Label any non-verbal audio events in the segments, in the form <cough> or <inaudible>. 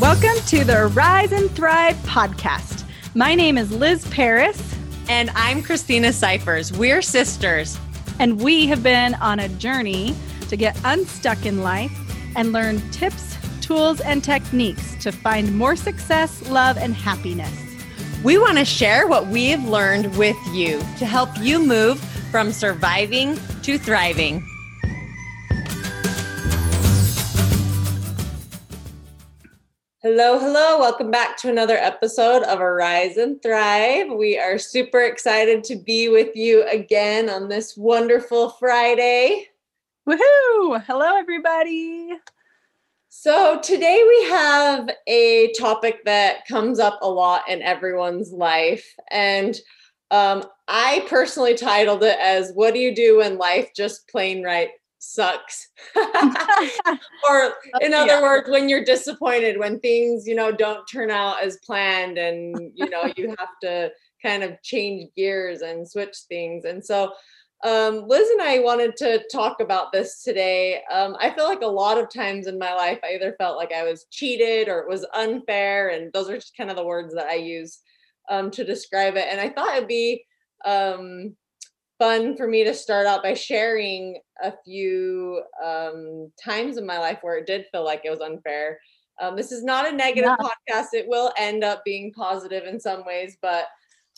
Welcome to the Rise and Thrive podcast. My name is Liz Paris. And I'm Christina Cyphers. We're sisters. And we have been on a journey to get unstuck in life and learn tips, tools, and techniques to find more success, love, and happiness. We want to share what we've learned with you to help you move from surviving to thriving. Hello, hello. Welcome back to another episode of Arise and Thrive. We are super excited to be with you again on this wonderful Friday. Woohoo! Hello, everybody. So, today we have a topic that comes up a lot in everyone's life. And um, I personally titled it as What Do You Do When Life Just Plain Right sucks. <laughs> <laughs> Or in other yeah. words when you're disappointed when things you know don't turn out as planned and you know you have to kind of change gears and switch things. And so um, liz and i wanted to talk about this today. Um, i feel like a lot of times in my life i either felt like i was cheated or it was unfair and those are just kind of the words that i use um, to describe it. And i thought it'd be um, fun for me to start out by sharing a few um, times in my life where it did feel like it was unfair. Um, this is not a negative yeah. podcast. It will end up being positive in some ways, but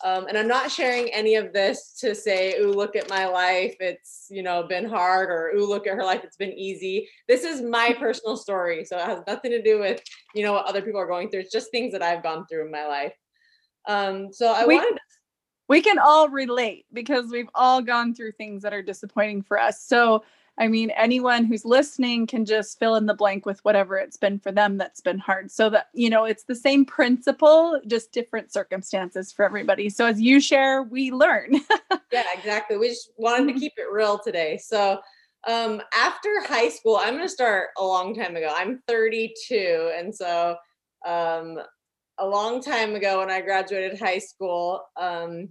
um, and I'm not sharing any of this to say, "Ooh, look at my life. It's you know been hard," or "Ooh, look at her life. It's been easy." This is my <laughs> personal story, so it has nothing to do with you know what other people are going through. It's just things that I've gone through in my life. Um, so I we, wanted to we can all relate because we've all gone through things that are disappointing for us. So, I mean, anyone who's listening can just fill in the blank with whatever it's been for them that's been hard. So that, you know, it's the same principle, just different circumstances for everybody. So as you share, we learn. <laughs> yeah, exactly. We just wanted to mm-hmm. keep it real today. So, um, after high school, I'm going to start a long time ago. I'm 32. And so, um, a long time ago when I graduated high school, um,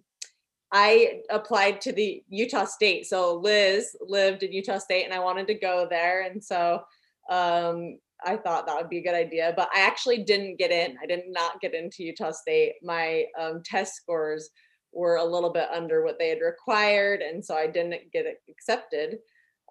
I applied to the Utah State. So Liz lived in Utah State and I wanted to go there. And so um, I thought that would be a good idea, but I actually didn't get in. I did not get into Utah State. My um, test scores were a little bit under what they had required. And so I didn't get accepted.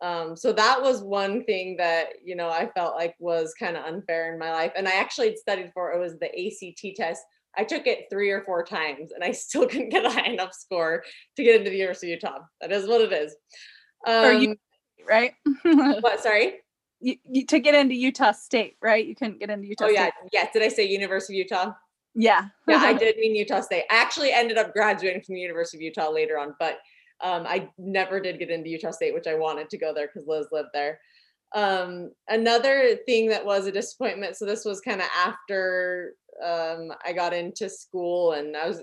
Um, so that was one thing that, you know, I felt like was kind of unfair in my life. And I actually studied for it was the ACT test I took it three or four times and I still <laughs> couldn't get a high enough score to get into the University of Utah. That is what it is. Um, you, <laughs> right? <laughs> what? Sorry. You, you, to get into Utah State, right? You couldn't get into Utah. Oh State. yeah, yes. Did I say University of Utah? Yeah. yeah, I did mean Utah State. I actually ended up graduating from the University of Utah later on, but um, I never did get into Utah State, which I wanted to go there because Liz lived there. Um, another thing that was a disappointment. So this was kind of after um, I got into school and I was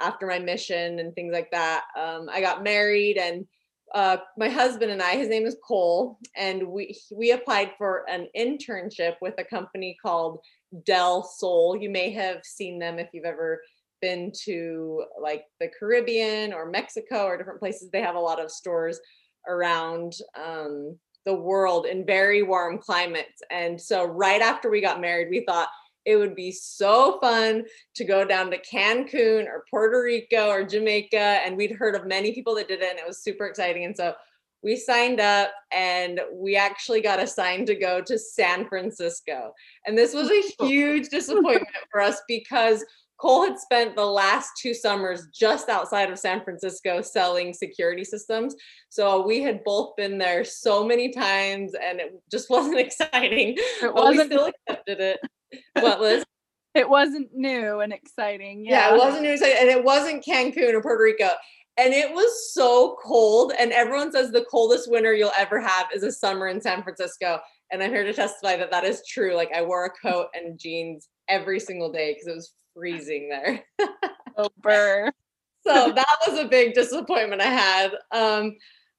after my mission and things like that. Um, I got married and uh, my husband and I, his name is Cole, and we we applied for an internship with a company called Del Sol. You may have seen them if you've ever been to like the Caribbean or Mexico or different places. They have a lot of stores around um, the world in very warm climates. And so right after we got married, we thought it would be so fun to go down to Cancun or Puerto Rico or Jamaica. And we'd heard of many people that did it, and it was super exciting. And so we signed up and we actually got assigned to go to San Francisco. And this was a <laughs> huge disappointment for us because Cole had spent the last two summers just outside of San Francisco selling security systems. So we had both been there so many times and it just <laughs> wasn't exciting. It wasn't. we still accepted it. What was? <laughs> It wasn't new and exciting. Yeah. yeah, it wasn't new and it wasn't Cancun or Puerto Rico. And it was so cold. And everyone says the coldest winter you'll ever have is a summer in San Francisco. And I'm here to testify that that is true. Like I wore a coat and jeans every single day because it was freezing there. <laughs> oh, burr. so that was a big disappointment I had. Um,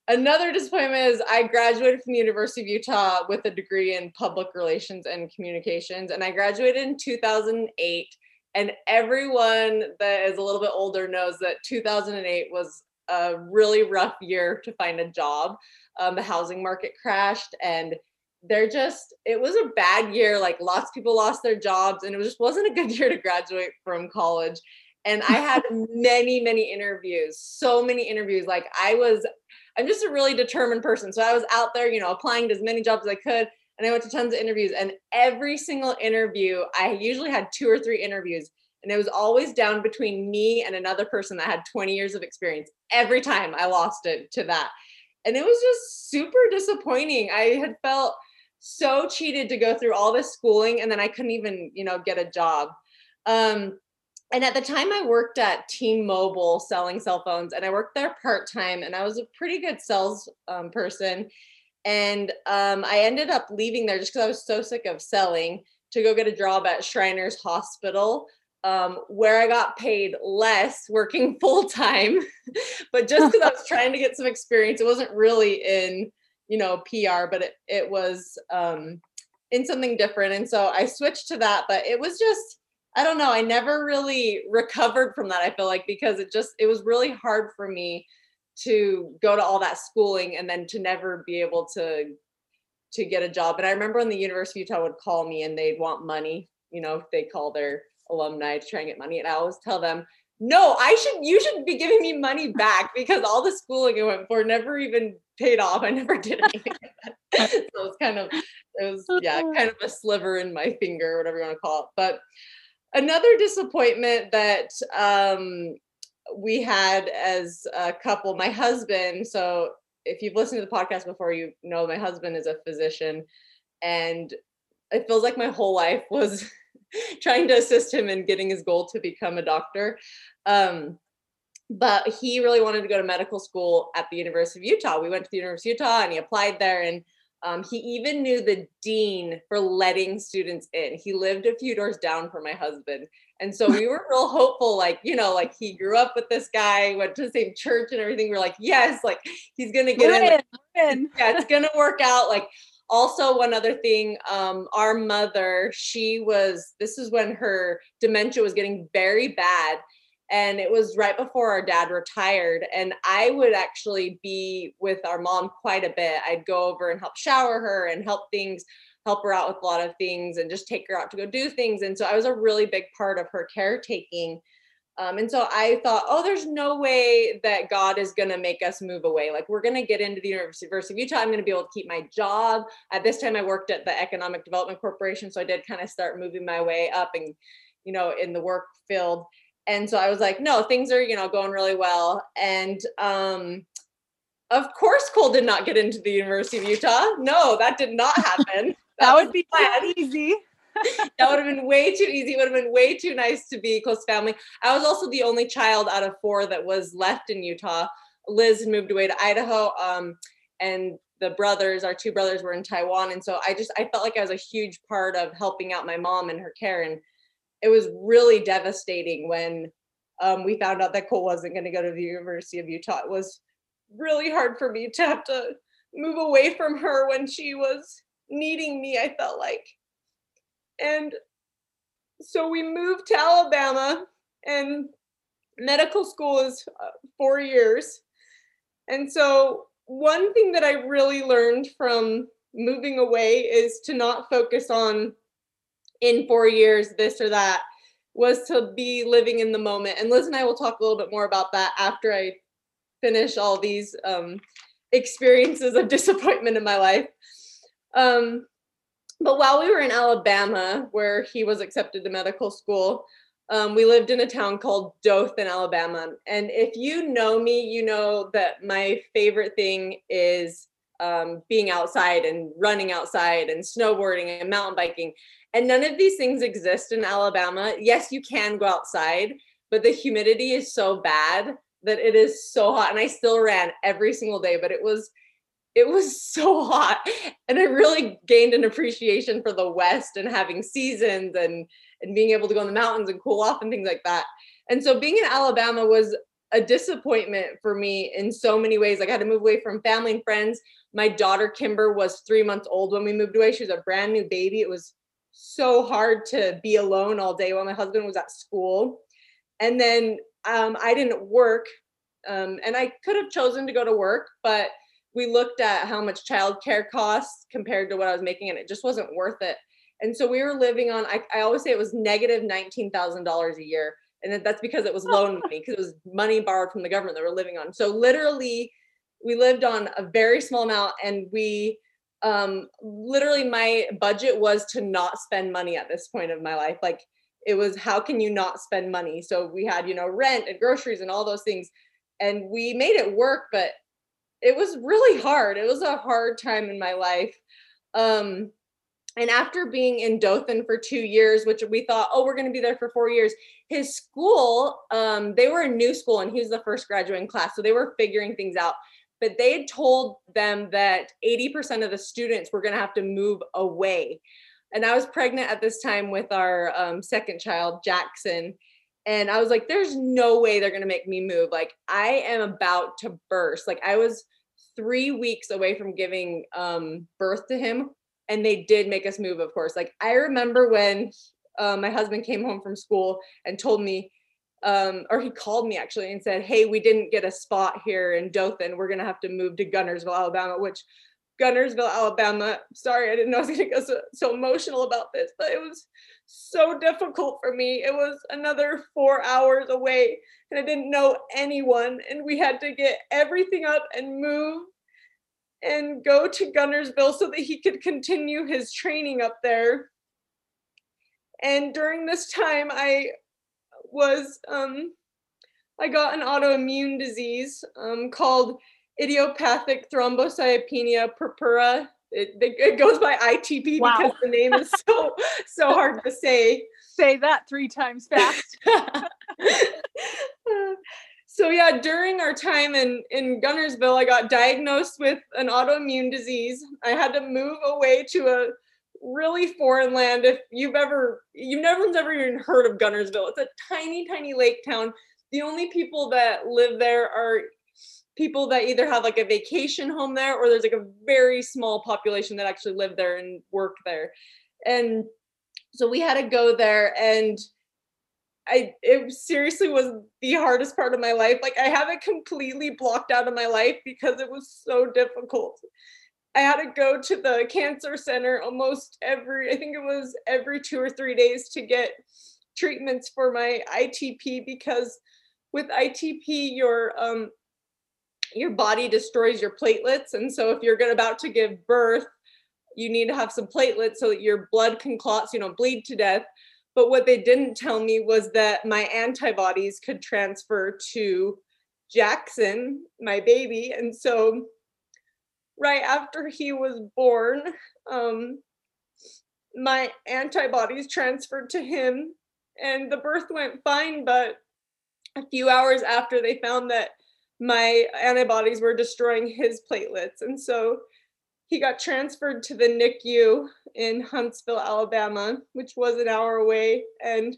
Another disappointment is I graduated from the University of Utah with a degree in public relations and communications, and I graduated in 2008. And everyone that is a little bit older knows that 2008 was a really rough year to find a job. Um, the housing market crashed, and they're just it was a bad year like lots of people lost their jobs and it just wasn't a good <laughs> year to graduate from college. And i had <laughs> many many interviews so many interviews like i was i'm just a really determined person so i was out there you know applying to as many jobs as i could and i went to tons of interviews and every single interview i usually had two or three interviews and it was always down between me and another person that had 20 years of experience. Every time i lost it to that. And it was just super disappointing. I had felt so cheated to go through all this schooling and then I couldn't even, you know, get a job. Um, and at the time I worked at T-Mobile selling cell phones and I worked there part-time and I was a pretty good sales um, person. And um, I ended up leaving there just because I was so sick of selling to go get a job at Shriners Hospital, um, where I got paid less working <laughs> full time. but just because I was trying to get some experience, it wasn't really in you know PR, but it it was um, in something different, and so I switched to that. But it was just I don't know. I never really recovered from that. I feel like because it just it was really hard for me to go to all that schooling and then to never be able to to get a job. And I remember when the University of Utah would call me and they'd want money, you know, they call their alumni to try and get money. And I always tell them, no, I should you should be giving me money back because all the schooling I went for never even paid off. I never did anything <laughs> so it's kind of it was yeah, kind of a sliver in my finger, whatever you want to call it. But another disappointment that um we had as a couple, my husband, so if you've listened to the podcast before, you know my husband is a physician and it feels like my whole life was <laughs> trying to assist him in getting his goal to become a doctor. Um, but he really wanted to go to medical school at the University of Utah. We went to the University of Utah and he applied there and um, he even knew the dean for letting students in. He lived a few doors down from my husband. And so we were real hopeful, like, you know, like he grew up with this guy, went to the same church and everything. We are like, yes, like he's gonna get in. in. <laughs> Yeah, it's gonna work out. Like also one other thing um, our mother she was this is when her dementia was getting very bad and it was right before our dad retired and i would actually be with our mom quite a bit i'd go over and help shower her and help things help her out with a lot of things and just take her out to go do things and so i was a really big part of her caretaking um, and so I thought, oh, there's no way that God is going to make us move away. Like, we're going to get into the University of Utah. I'm going to be able to keep my job. At this time, I worked at the Economic Development Corporation. So I did kind of start moving my way up and, you know, in the work field. And so I was like, no, things are, you know, going really well. And, um, of course, Cole did not get into the University of Utah. No, that did not <laughs> happen. that, that would be easy <laughs> that would have been way too easy. It would have been way too nice to be close family. I was also the only child out of four that was left in Utah. Liz moved away to Idaho. Um, and the brothers, our two brothers were in Taiwan. And so I just I felt like I was a huge part of helping out my mom and her care. And it was really devastating when um, we found out that Cole wasn't going to go to the University of Utah. It was really hard for me to have to move away from her when she was needing me, I felt like. And so we moved to Alabama, and medical school is uh, four years. And so, one thing that I really learned from moving away is to not focus on in four years, this or that, was to be living in the moment. And Liz and I will talk a little bit more about that after I finish all these um, experiences of <laughs> disappointment in my life. Um, but while we were in Alabama, where he was accepted to medical school, um, we lived in a town called Dothan, Alabama. And if you know me, you know that my favorite thing is um, being outside and running outside and snowboarding and mountain biking. And none of these things exist in Alabama. Yes, you can go outside, but the humidity is so bad that it is so hot. And I still ran every single day, but it was it was <laughs> so hot and i really gained an appreciation for the west and having seasons and and being able to go in the mountains and cool off and things like that and so being in alabama was a disappointment for me in so many ways like i had to move away from family and friends my daughter kimber was three months old when we moved away she was a brand new baby it was so hard to be alone all day while my husband was at school and then um, i didn't work um, and i could have chosen to go to work but we looked at how much childcare costs compared to what I was making, and it just wasn't worth it. And so we were living on, I, I always say it was negative $19,000 a year. And that's because it was loan money, because it was money borrowed from the government that we're living on. So literally, we lived on a very small amount and we um literally my budget was to not spend money at this point of my life like it was how can you not spend money so we had you know rent and groceries and all those things and we made it work but it was really hard it was a hard time in my life um and after being in Dothan for two years, which we thought, oh, we're going to be there for four years, his school, um, they were a new school and he was the first graduating class. So they were figuring things out. But they had told them that 80% of the students were going to have to move away. And I was pregnant at this time with our um, second child, Jackson. And I was like, there's no way they're going to make me move. Like, I am about to burst. Like, I was three weeks away from giving um, birth to him and they did make us move of course like i remember when uh, my husband came home from school and told me um, or he called me actually and said hey we didn't get a spot here in dothan we're going to have to move to guntersville alabama which guntersville alabama sorry i didn't know i was going to get so, so emotional about this but it was so difficult for me it was another four hours away and i didn't know anyone and we had to get everything up and move and go to Guntersville so that he could continue his training up there. And during this time, I was, um, I got an autoimmune disease um, called idiopathic thrombocytopenia purpura. It, it, goes by ITP wow. because the name is so so hard to say. Say that three times fast. <laughs> so yeah, during our time in in Guntersville, I got diagnosed with an autoimmune disease. I had to move away to a really foreign land. If you've ever, you've never ever even heard of Guntersville. It's a tiny, tiny lake town. The only people that live there are people that either have like a vacation home there or there's like a very small population that actually live there and work there. And so we had to go there and I it seriously was the hardest part of my life. Like I have it completely blocked out of my life because it was so difficult. I had to go to the cancer center almost every I think it was every 2 or 3 days to get treatments for my ITP because with ITP your um your body destroys your platelets and so if you're about to give birth you need to have some platelets so that your blood can clot so you don't bleed to death but what they didn't tell me was that my antibodies could transfer to Jackson, my baby. And so, right after he was born, um, my antibodies transferred to him, and the birth went fine. But a few hours after, they found that my antibodies were destroying his platelets. And so, he got transferred to the NICU in Huntsville, Alabama, which was an hour away. And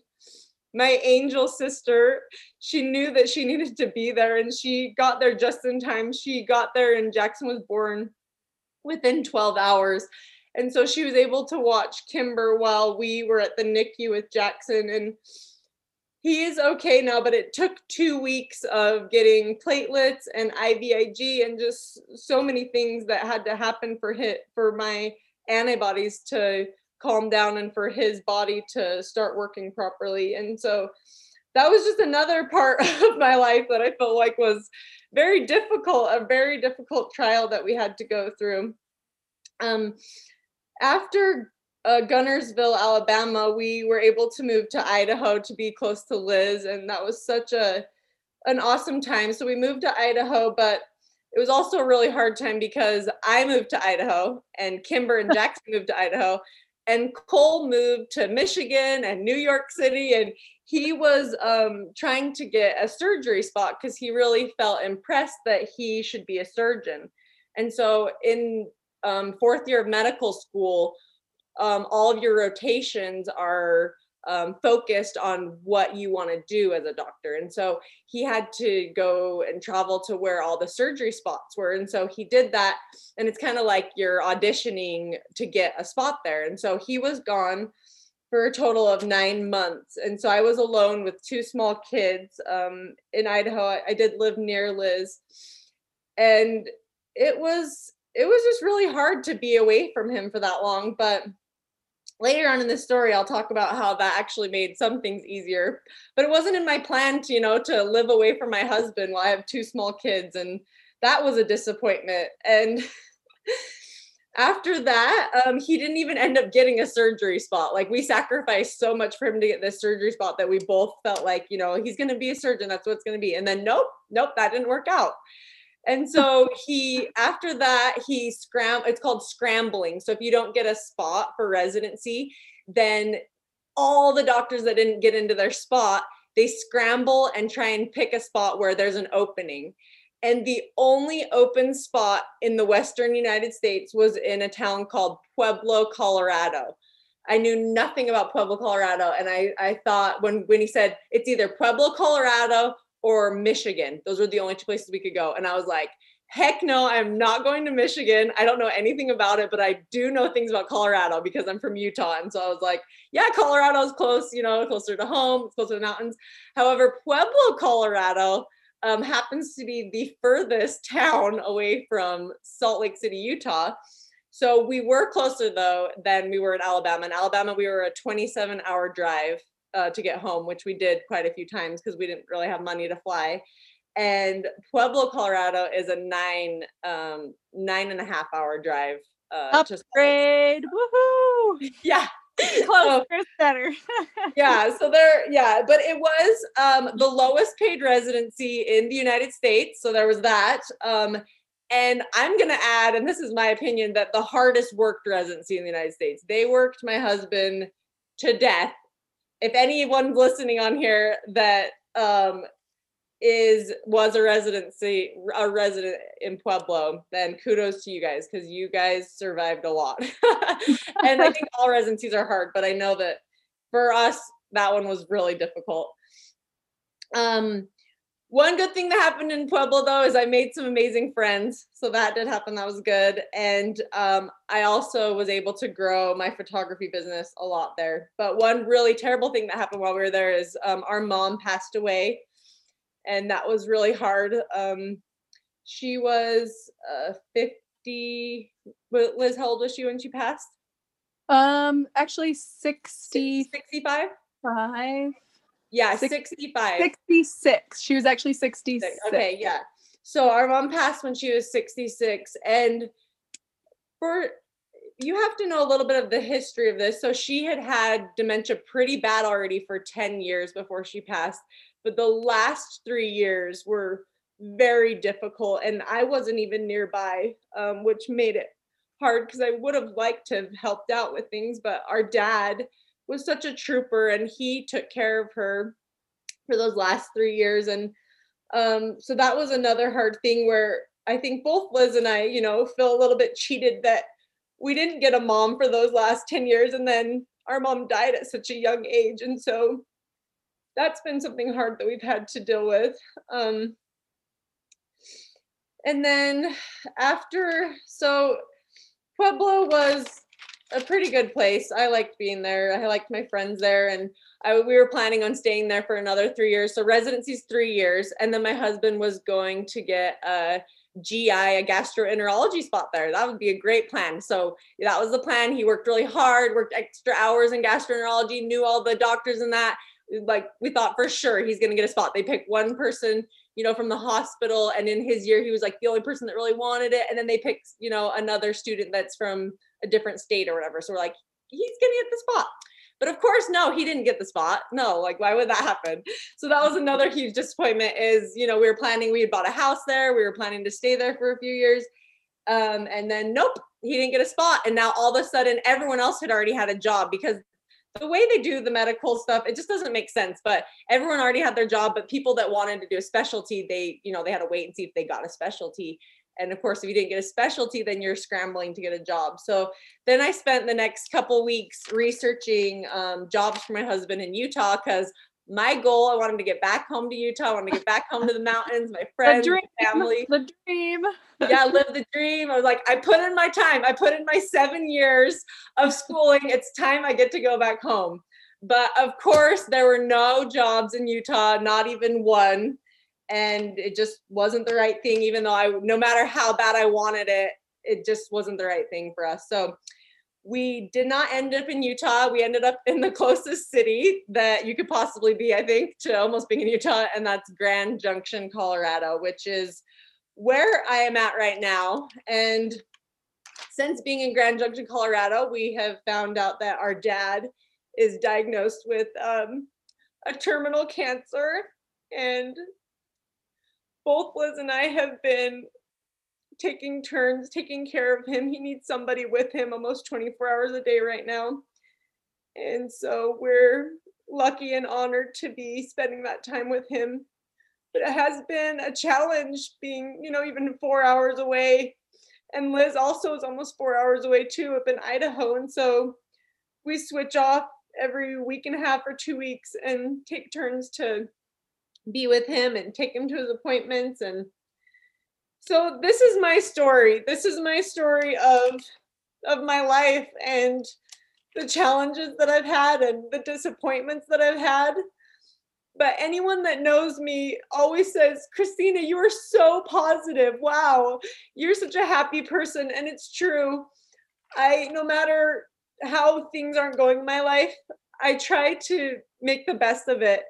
my angel sister, she knew that she needed to be there and she got there just in time. She got there and Jackson was born within 12 hours. And so she was able to watch Kimber while we were at the NICU with Jackson. And he is okay now, but it took two weeks of getting platelets and IVIG and just so many things that had to happen for hit for my antibodies to calm down and for his body to start working properly. And so that was just another <laughs> part of my life that I felt like was very difficult, a very difficult trial that we had to go through. Um, after uh, Guntersville, Alabama, we were able to move to Idaho to be close to Liz, and that was such a an awesome time. So we moved to Idaho, but it was also a really hard time because I moved to Idaho, and Kimber and <laughs> Jackson moved to Idaho, and Cole moved to Michigan and New York City, and he was um, trying to get a surgery spot because he really felt impressed that he should be a surgeon. And so in um, fourth year of medical school, um, all of your rotations are um, focused on what you want to do as a doctor. And so he had to go and travel to where all the surgery spots were. And so he did that. And it's kind of like you're auditioning to get a spot there. And so he was gone for a total of nine months. And so I was alone with two small kids um, in Idaho. I, I did live near Liz. And it was it was just really hard to be away from him for that long. But later on in the story, I'll talk about how that actually made some things easier. But it wasn't in my plan to, you know, to live away from my husband while I have two small kids. And that was a disappointment. And <laughs> after that, um, he didn't even end up getting a surgery spot. Like we sacrificed so much for him to get this surgery spot that we both felt like, you know, he's going to be a surgeon. That's what it's going to be. And then nope, nope, that didn't work out. And so he, after that, he scram. It's called scrambling. So if you don't get a spot for residency, then all the doctors that didn't get into their spot, they scramble and try and pick a spot where there's an opening. And the only open spot in the Western United States was in a town called Pueblo, Colorado. I knew nothing about Pueblo, Colorado. And I, I thought when, when he said it's either Pueblo, Colorado or Michigan. Those were the only two places we could go. And I was like, heck no, I'm not going to Michigan. I don't know anything about it, but I do know things about Colorado because I'm from Utah. And so I was like, yeah, Colorado's close, you know, closer to home, closer to the mountains. However, Pueblo, Colorado um, happens to be the furthest town away from Salt Lake City, Utah. So we were closer though than we were in Alabama. In Alabama, we were a 27 hour drive uh, to get home, which we did quite a few times because we didn't really have money to fly. And Pueblo, Colorado is a nine, um, nine and a half hour drive. Uh, Upgrade, woohoo! <laughs> Yeah, close, so, better. <laughs> yeah, so there, yeah, but it was um, the lowest paid residency in the United States. So there was that. Um, and I'm going to add, and this is my opinion, that the hardest worked residency in the United States. They worked my husband to death if anyone's listening on here that um, is was a residency a resident in Pueblo, then kudos to you guys because you guys survived a lot. <laughs> and I think all residencies are hard, but I know that for us that one was really difficult. Um, one good thing that happened in Pueblo though is I made some amazing friends. So that did happen. That was good. And um, I also was able to grow my photography business a lot there. But one really terrible thing that happened while we were there is um, our mom passed away. And that was really hard. Um, she was uh, 50. Liz, how old was she when she passed? Um, actually 60. 65? Five. Yeah, 65. 66. She was actually 66. Okay, yeah. So our mom passed when she was 66 and for you have to know a little bit of the history of this. So she had had dementia pretty bad already for 10 years before she passed, but the last 3 years were very difficult and I wasn't even nearby um, which made it hard because I would have liked to have helped out with things, but our dad was such a trooper and he took care of her for those last three years. And um, so that was another hard thing where I think both Liz and I, you know, feel a little bit cheated that we didn't get a mom for those last 10 years and then our mom died at such a young age. And so that's been something hard that we've had to deal with. Um, and then after, so Pueblo was a pretty good place. I liked being there. I liked my friends there, and I, we were planning on staying there for another three years. So residency's three years, and then my husband was going to get a GI, a gastroenterology spot there. That would be a great plan. So that was the plan. He worked really hard, worked extra hours in gastroenterology, knew all the doctors and that. Like we thought for sure he's going to get a spot. They picked one person you know, from the hospital. And in his year, he was like the only person that really wanted it. And then they picked, you know, another student that's from a different state or whatever. So we're like, he's gonna get the spot. But of course, no, he didn't get the spot. No, like why would that happen? So that was another huge disappointment. Is you know we were planning, we had bought a house there, we were planning to stay there for a few years, um, and then nope, he didn't get a spot. And now all of a sudden, everyone else had already had a job because the way they do the medical stuff, it just doesn't make sense. But everyone already had their job, but people that wanted to do a specialty, they you know they had to wait and see if they got a specialty and of course if you didn't get a specialty then you're scrambling to get a job. So then i spent the next couple weeks researching um, jobs for my husband in utah because my goal i wanted to get back home to utah. I wanted to get back home to the mountains my <laughs> friends the dream, <laughs> family. the dream. Yeah live the dream. I was like i put in my time. I put in my seven years of schooling. It's time i get to go back home. But of course there were no jobs in utah not even one and it just wasn't the right thing even though i no matter how bad i wanted it it just wasn't the right thing for us. So we did not end up in utah. We ended up in the <laughs> closest city that you could possibly be i think to almost being in utah and that's grand junction colorado which is where i am at right now. And since being in grand junction colorado we have found out that our dad is diagnosed with um, a terminal cancer and both Liz and I have been taking turns taking care of him. He needs somebody with him almost 24 hours a day right now. And so we're lucky and honored to be spending that time with him. But it has been a challenge being, you know, even four hours away. And Liz also is almost four hours away too, up in Idaho. And so we switch off every week and a half or two weeks and take turns to be with him and take him to his appointments. And so this is my story. This is my story of of my life and the challenges that i've had and the disappointments that i've had. But anyone that knows me always says christina you are so positive. Wow you're such a happy person. And it's true. I no matter how things aren't going in my life i try to make the best of it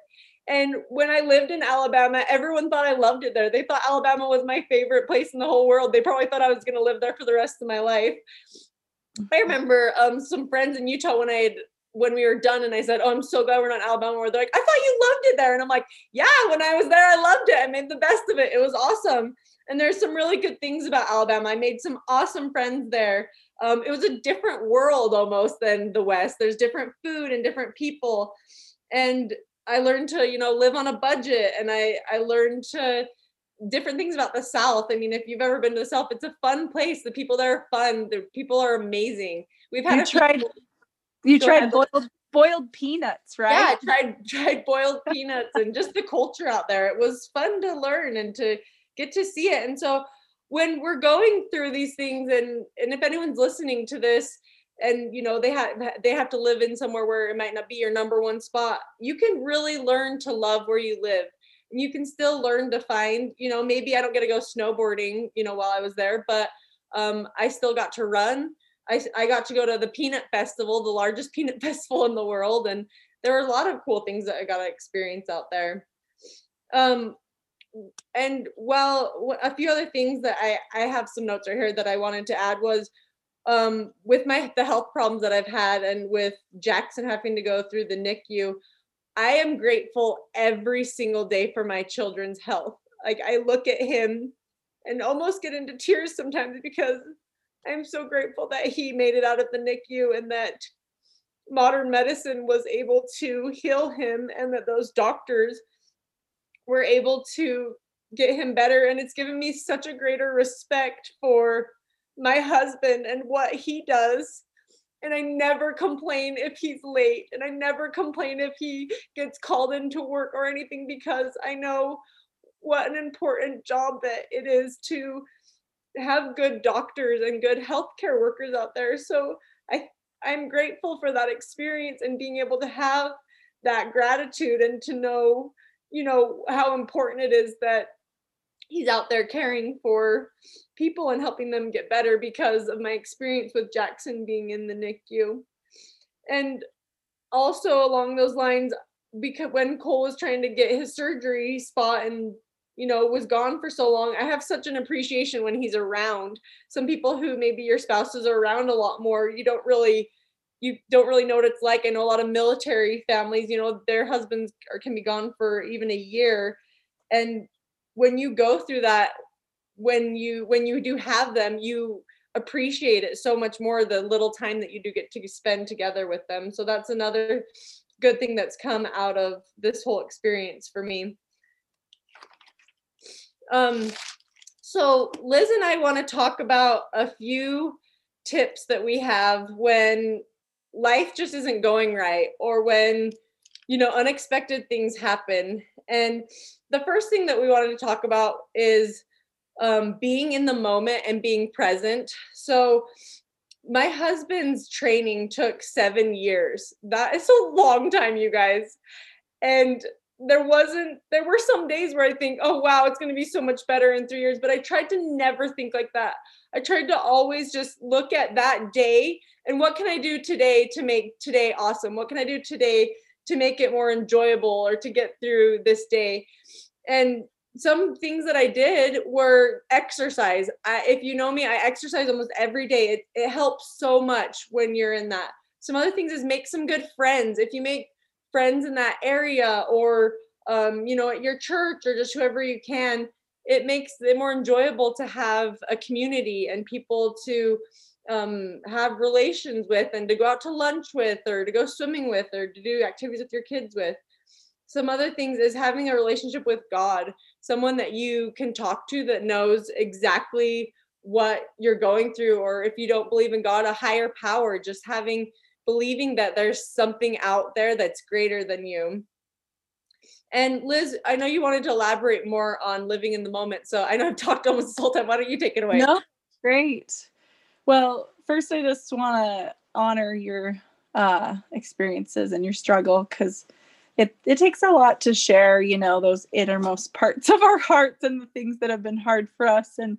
and when I lived in Alabama, everyone thought I loved it there. They thought Alabama was my favorite place in the whole world. They probably thought I was going to live there for the rest of my life. I remember um, some friends in Utah when I had when we were done and I said, Oh, I'm so glad we're not in Alabama. Where they're like, I thought you loved it there. And I'm like, Yeah, when I was there, I loved it. I made the best of it. It was awesome. And there's some really good things about Alabama. I made some awesome friends there. Um, it was a different world almost than the West. There's different food and different people. And I learned to, you know, live on a budget and I I learned to different things about the South. I mean, if you've ever been to the South, it's a fun place. The people there are fun. The people are amazing. We've had you tried you tried boiled boiled peanuts, right? Yeah, I tried <laughs> tried boiled <laughs> peanuts and just the culture out there. It was fun to learn and to get to see it. And so when we're going through these things and and if anyone's listening to this and you know they have they have to live in somewhere where it might not be your number one spot. You can really learn to love where you live and you can still learn to find you know maybe i don't get to go snowboarding you know while i was there but um, i still got to run. I, I got to go to the peanut festival the largest <laughs> peanut festival in the world and there were a lot of cool things that i got to experience out there. Um, and well a few other things that i i have some notes right here that i wanted to add was um, with my the health problems that I've had and with Jackson having to go through the NICU, I am grateful every single day for my children's health. Like I look at him and almost get into tears sometimes because I'm so grateful that he made it out of the NICU and that modern medicine was able to heal him and that those doctors were able to get him better and it's given me such a greater respect for my husband and what he does. And I never complain if he's late and I never complain if he gets called into work or anything because I know what an important job that it is to have good doctors and good healthcare workers out there. So I I'm grateful for that experience and being able to have that gratitude and to know you know how important it is that he's out there caring for people and helping them get better because of my experience with Jackson being in the NICU. And also along those lines, because when Cole was trying to get his surgery spot and you know was gone for so long, I have such an appreciation when he's around. Some people who maybe your spouses are around a lot more, you don't really you don't really know what it's like. I know a lot of military families, you know, their husbands are, can be gone for even a year. And when you go through that when you when you do have them you appreciate it so much more the little time that you do get to spend together with them. So that's another good thing that's come out of this whole experience for me. Um so liz and i want to talk about a few tips that we have when life just isn't going right or when you know unexpected things happen. And the first thing that we wanted to talk about is um, being in the moment and being present. So, my husband's training took seven years. That is a long time, you guys. And there wasn't there were some days where I think, oh wow, it's gonna be so much better in three years. But I tried to never think like that. I tried to always just look at that day and what can I do today to make today awesome? What can I do today to make it more enjoyable or to get through this day? And some things that I did were exercise. I, if you know me, I exercise almost every day. It, it helps so much when you're in that. Some other things is make some good friends. If you make friends in that area or um, you know at your church or just whoever you can, it makes it more enjoyable to have a community and people to um, have relations with and to go out to lunch with or to go swimming with or to do activities with your kids with some other things is having a relationship with God, someone that you can talk to that knows exactly what you're going through, or if you don't believe in God, a higher power, just having believing that there's something out there that's greater than you. And Liz, I know you wanted to elaborate more on living in the moment. So I know I've talked almost this whole time. Why don't you take it away? No, great. Well, first, I just want to honor your uh, experiences and your struggle because it it takes a lot to share you know those innermost parts <laughs> of our hearts and the things that have been hard for us. And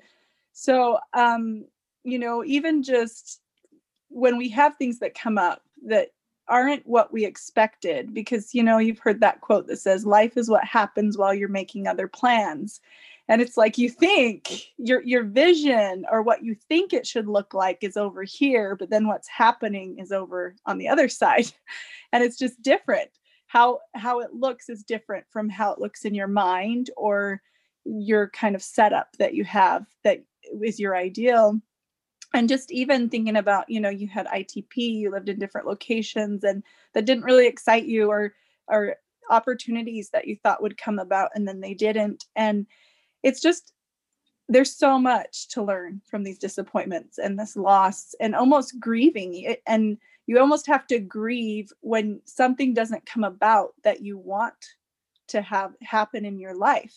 so um you know even just when we have things that come up that aren't what we expected because you know you've heard that quote that says life is what happens while you're making other plans. And it's like you think your your vision or what you think it should look like is over here but then what's happening is over on the other <laughs> side. And it's just different how how it looks is different from how it looks in your mind or your kind of setup that you have that is your ideal. And just even thinking about you know you had itp you lived in different locations and that didn't really excite you or or opportunities that you thought would come about and then they didn't. And it's just there's so much to learn from these disappointments and this loss and almost grieving and you almost have to grieve when something doesn't come about that you want to have happen in your life.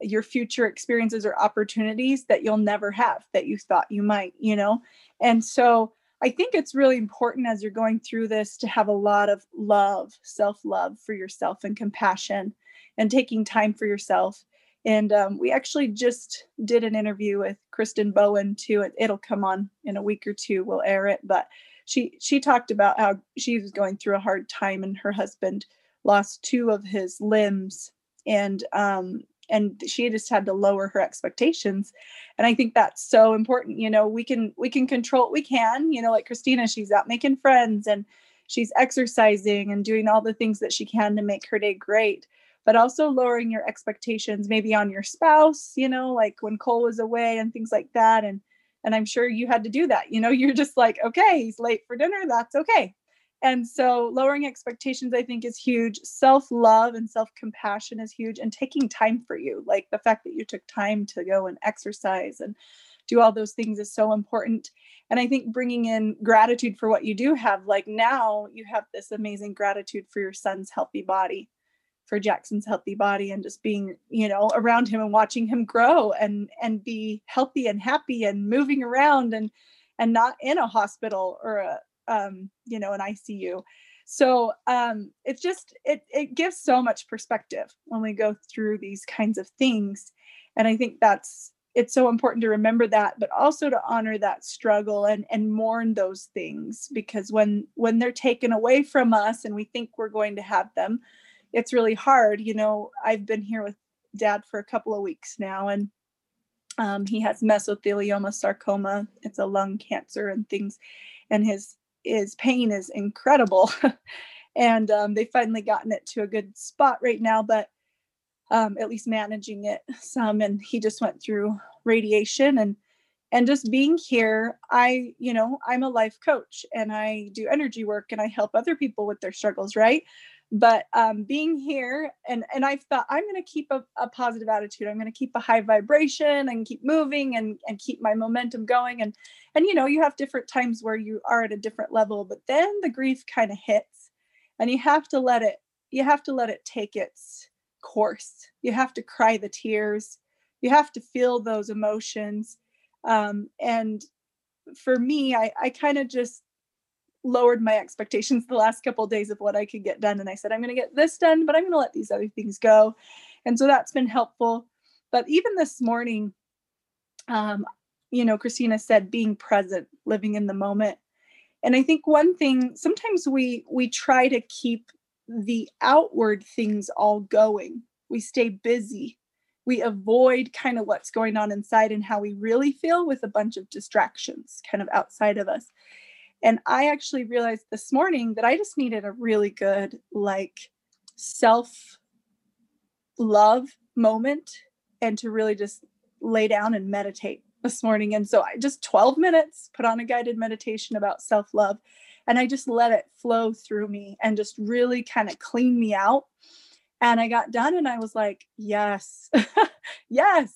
Your future experiences or opportunities that you'll never have that you thought you might you know? And so i think it's really important as you're going through this to have a lot of love self love for yourself and compassion and taking time for yourself and um, we actually just did an interview with kristen bowen too. It'll come on in a week or two. We'll air it. But she she talked about how she was going through a hard time and her husband lost two of his limbs. And um and she just had to lower her expectations. And i think that's so important. You know we can we can control what we can. You know like christina she's out making friends and she's exercising and doing all the things that she can to make her day great but also lowering your expectations maybe on your spouse you know like when cole was away and things like that and and I'm sure you had to do that. You know, <laughs> you're just like, okay, he's late for dinner. That's okay. And so lowering expectations, I think, is huge. Self love and self compassion is huge. And taking time for you, like the fact that you took time to go and exercise and do all those things is so important. And I think bringing in gratitude for what you do have, like now you have this amazing gratitude for your son's healthy body for Jackson's healthy body and just being, you know, around him and watching him grow and and be healthy and happy and moving around and and not in a hospital or a um, you know, an ICU. So um it's just it it gives so much perspective when we go through these kinds of things. And I think that's it's so important to remember that but also to honor that struggle and and mourn those things because when when they're taken away from us and we think we're going to have them it's really hard. You know, I've been here with dad for a couple of weeks now, and um, he has mesothelioma sarcoma. It's a lung cancer and things, and his his pain is incredible. <laughs> and um, they've finally gotten it to a good spot right now, but um, at least managing it some. And he just went through radiation and and just being here i you know i'm a life coach and i do energy work and i help other people with their struggles right but um, being here and and i thought i'm going to keep a, a, positive attitude. I'm going to keep a high vibration and keep moving and and keep my momentum going. And and you know you have different times where you are at a different level but then the grief kind of hits and you have to let it you have to let it take its course. You have to cry the tears. You have to feel those emotions. Um, and for me i i kind of just lowered my expectations the last couple of days of what I could get done. And I said, I'm going to get this done, but I'm going to let these other things go. And so that's been helpful. But even this morning, um, you know, Christina said being present, living in the moment. And I think one thing sometimes we we try to keep the outward things all going. We stay busy. We avoid kind of what's going on inside and how we really feel with a bunch of distractions kind of outside of us. And I actually realized this morning that I just needed a really good, like, self love moment and to really just lay down and meditate this morning. And so I just 12 minutes put on a guided meditation about self love and I just let it flow through me and just really kind of clean me out. And I got done and I was like, yes, <laughs> yes,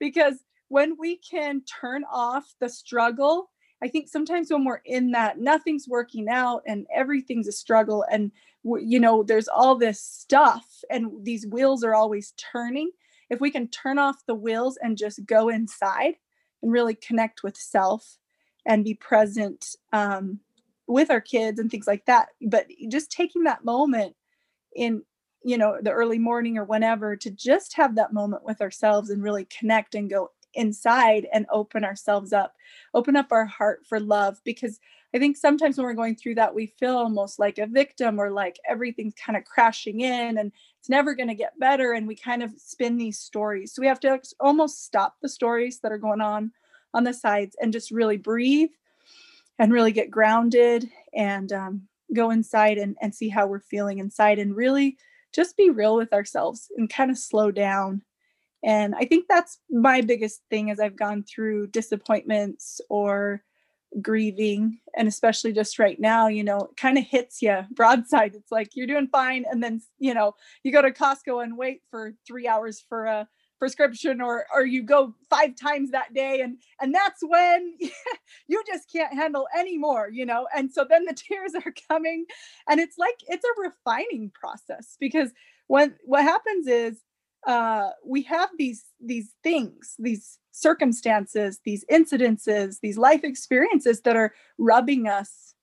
because when we can turn off the struggle I think sometimes when we're in that, nothing's working out and everything's a struggle, and you know, there's all this stuff, and these wheels are always turning. If we can turn off the wheels and just go inside and really connect with self and be present um, with our kids and things like that, but just taking that moment in you know the early morning or whenever to just have that moment with ourselves and really connect and go inside and open ourselves up, open up our heart for love. Because I think sometimes when we're going through that, we feel almost like a victim or like everything's kind of crashing in and it's never going to get better. And we kind of spin these stories. So we have to almost stop the stories that are going on on the sides and just really breathe and really get grounded and um, go inside and, and see how we're feeling inside and really just be real with ourselves and kind of slow down and I think that's my biggest thing as I've gone through disappointments or grieving. And especially just right now, you know, it kind of hits you broadside. It's like you're doing fine. And then, you know, you go to Costco and wait for three hours for a prescription or or you go five times that day and and that's when <laughs> you just can't handle anymore you know and so then the <laughs> tears are coming and it's like it's a refining process because when what happens is uh, we have these these things, these circumstances, these incidences, these life experiences that are rubbing us,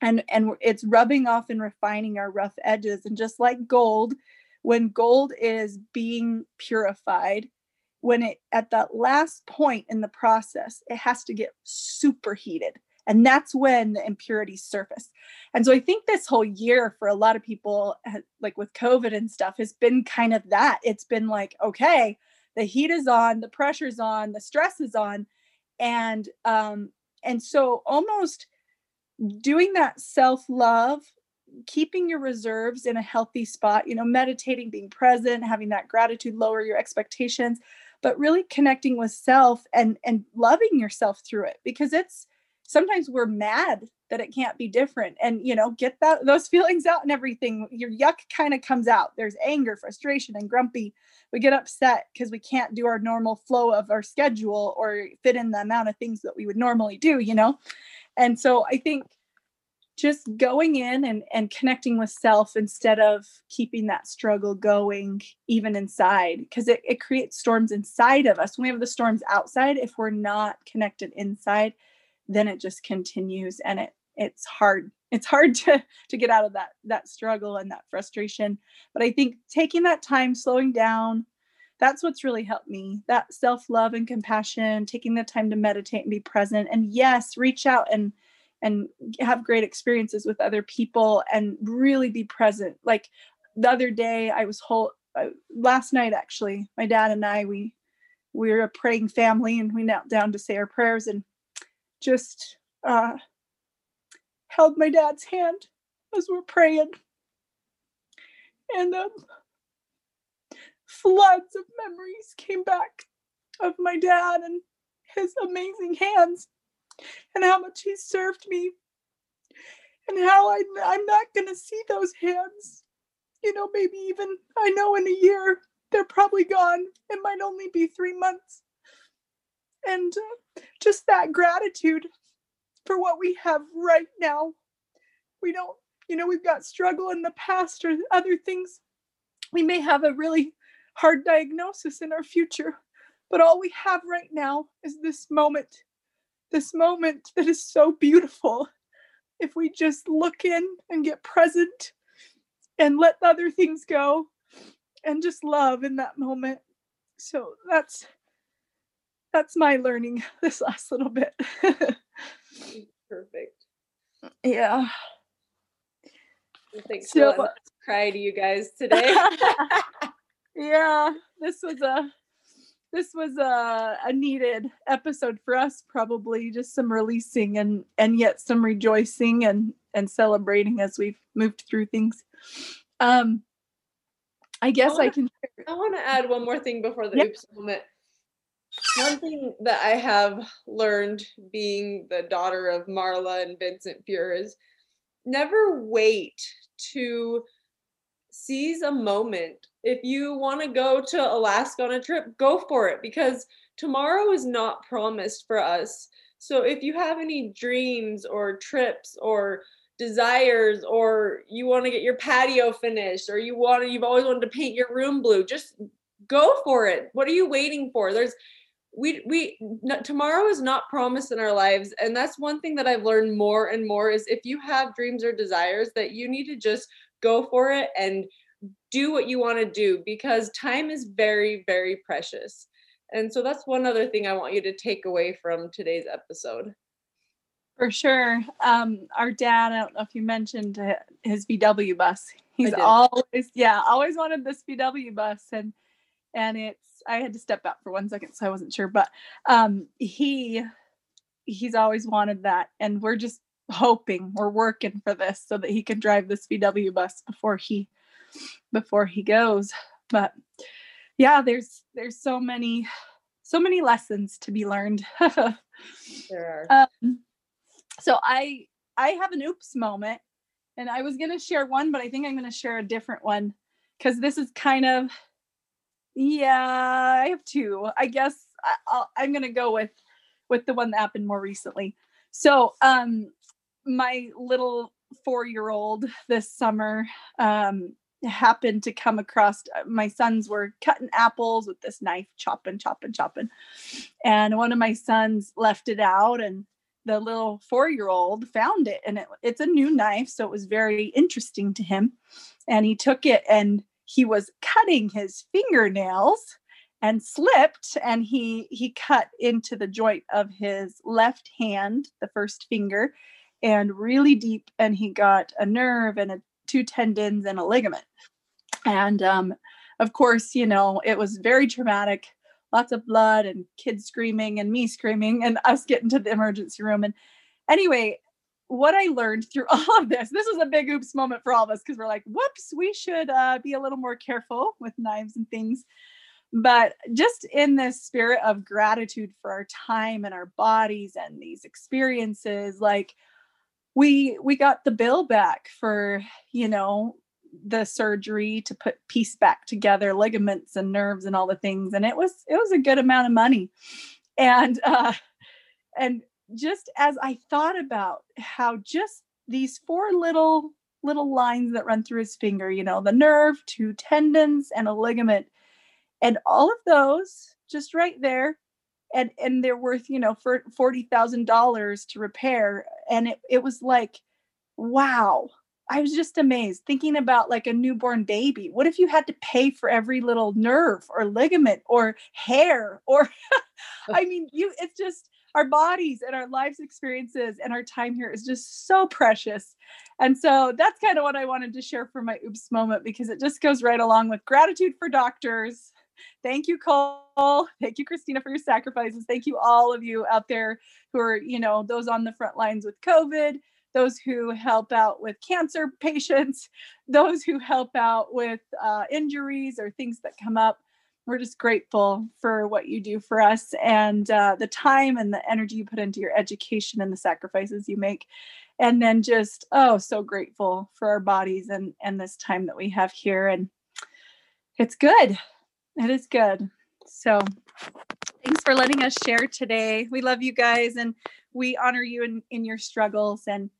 and and it's rubbing off and refining our rough edges. And just like gold, when gold is being purified, when it at that last point in the process, it has to get superheated and that's when the impurities surface. And so I think this whole year for a lot of people, like with COVID and stuff, has been kind of that. It's been like, okay, the heat is on, the pressure's on, the stress is on. And um, and so almost doing that self-love keeping your reserves in a healthy spot you know meditating being present having that gratitude lower your expectations but really connecting with self and and loving yourself through it because it's sometimes we're mad that it can't be different and you know get that those <laughs> feelings out and everything. Your yuck kind of comes out. There's anger frustration and grumpy. We get upset because we can't do our normal flow of our schedule or fit in the amount of things that we would normally do you know? And so i think just going in and, and connecting with self instead of keeping that struggle going even inside because it, it creates storms inside of us. When we have the storms outside if we're not connected inside then it just continues and it it's hard it's hard to to get out of that that struggle and that frustration. But i think taking that time slowing down that's what's really helped me. That self-love and compassion taking the time to meditate and be present and yes reach out and and have great experiences with other people and really be present. Like the other day i was whole uh, last night actually my dad and i we we were a praying family and we knelt down to say our prayers and just uh, held my dad's hand as we're praying. And um, floods of memories came back of my dad and his amazing hands and how much he served me and how I, I'm not going to see those hands. You know, maybe even, I know in a year, they're probably gone. It might only be three months and uh, just that gratitude for what we have right now. We don't, you know, we've got struggle in the past or other things. We may have a really hard diagnosis in our future, but all we have right now is this moment, this moment that is so beautiful if we just look in and get present and let the other things go and just love in that moment. So that's that's my learning <laughs> this last little bit. Perfect. <laughs> Yeah. Thanks so, for cry to you guys <laughs> today. yeah, this was a this was a, a needed episode for us probably just some releasing and and yet some rejoicing and and celebrating as we've moved through things um i guess i, wanna, I can i want to add one more thing before the yep. oops moment one thing that i have learned being the daughter of marla and vincent Pure is never wait to seize a moment. If you want to go to Alaska on a trip, go for it because tomorrow is not promised for us. So if you have any dreams or trips or desires or you want to get your patio finished or you want to you've always wanted to paint your room blue, just go for it. What are you waiting for? There's we we tomorrow is not promised in our lives and that's one thing that I've learned more and more is if you have dreams or desires that you need to just go for it and do what you want to do because time is very, very precious. And so that's one other thing I want you to take away from today's episode. For sure. Um, our dad, I don't know if you mentioned his VW bus. He's always, yeah, always wanted this VW bus. And, and it's, I had to step out for one second, so I wasn't sure, but um, he, he's always wanted that. And we're just hoping we're working for this so that he can drive this VW bus before he before he goes. But yeah, there's there's so many so many lessons to be learned. <laughs> there are. Um, so I I have an oops moment, and I was gonna share one, but I think I'm gonna share a different one because this is kind of yeah. I have two. I guess I, I'm gonna go with with the one that happened more recently. So um my little four year old this summer um, happened to come across uh, my sons were cutting apples with this knife chopping chopping chopping and one of my sons left it out and the little four year old found it and it, it's a new knife so it was very interesting to him and he took it and he was cutting his fingernails and slipped and he he cut into the joint of his left hand the first finger and really deep and he got a nerve and a, two tendons and a ligament. And um, of course you know it was very traumatic lots of blood and kids screaming and me screaming and us getting to the emergency room. And anyway what i learned through <laughs> all of this this was a big oops moment for all of us because we're like whoops we should uh, be a little more careful with knives and things. But just in this spirit of gratitude for our time and our bodies and these experiences like we we got the bill back for you know the surgery to put piece back together ligaments and nerves and all the things and it was it was a good amount of money. And uh and just as i thought about how just these four little little lines that run through his finger you know the nerve two tendons and a ligament and all of those just right there and and they're worth you know for forty thousand dollars to repair and it, it was like wow. I was just amazed thinking about like a newborn baby. What if you had to pay for every little nerve or ligament or hair or <laughs> i mean you it's just our bodies and our lives experiences and our time here is just so precious and so that's kind of what i wanted to share for my oops moment because it just goes right along with gratitude for doctors Thank you, Cole. Thank you, Christina, for your sacrifices. Thank you, all of you out there who are, you know, those on the front lines with COVID, those who help out with cancer <laughs> patients, those who help out with uh, injuries or things that come up. We're just grateful for what you do for us and uh, the time and the energy you put into your education and the sacrifices you make. And then just, oh, so grateful for our bodies and, and this time that we have here. And it's good. It is good. So thanks for letting us share today. We love you guys and we honor you in, in your struggles and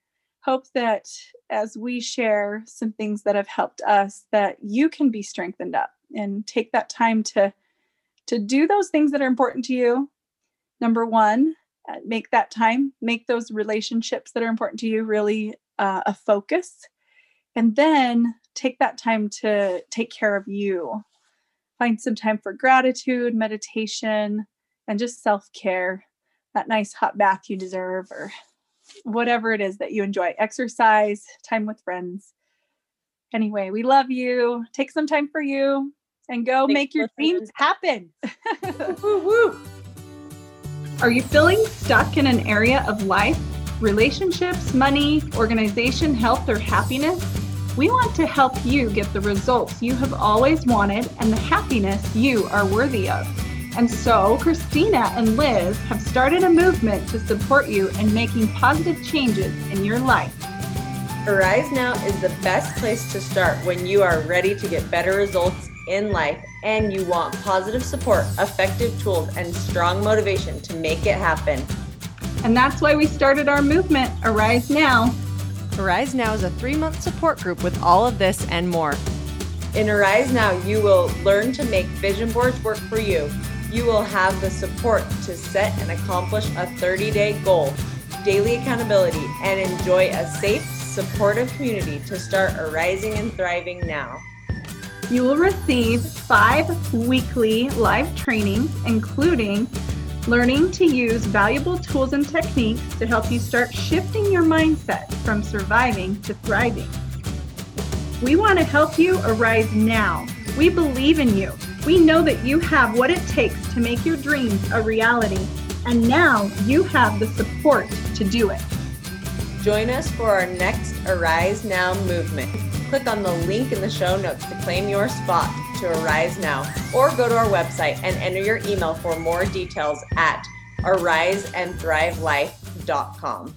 hope that as we share some things that have helped us that you can be strengthened up and take that time to to do those things that are important to you number one uh, make that time, make those relationships that are important to you really uh, a focus. And then take that time to take care of you. Find some time for gratitude, meditation, and just self care. That nice hot bath you deserve, or whatever it is that you enjoy. Exercise, time with friends. Anyway, we love you. Take some time for you and go Thanks make your dreams happen. woo, <laughs> woo. <laughs> Are you feeling stuck in an area of life, relationships, money, organization, health, or happiness? We want to help you get the results you have always wanted and the happiness you are worthy of. And so, Christina and Liz have started a movement to support you in making positive changes in your life. Arise Now is the best place to start when you are ready to get better results in life and you want positive support, effective tools, and strong motivation to make it happen. And that's why we started our movement, Arise Now. Arise Now is a three month support group with all of this and more. In Arise Now, you will learn to make vision boards work for you. You will have the support to set and accomplish a 30 day goal, daily accountability, and enjoy a safe, supportive community to start arising and thriving now. You will receive five weekly live trainings, including learning to use valuable tools and techniques to help you start shifting your mindset from surviving to thriving. We want to help you arise now. We believe in you. We know that you have what it takes to make your dreams a reality, and now you have the support to do it. Join us for our next Arise Now movement. Click on the link in the show notes to claim your spot to Arise Now, or go to our website and enter your email for more details at ariseandthrivelife.com.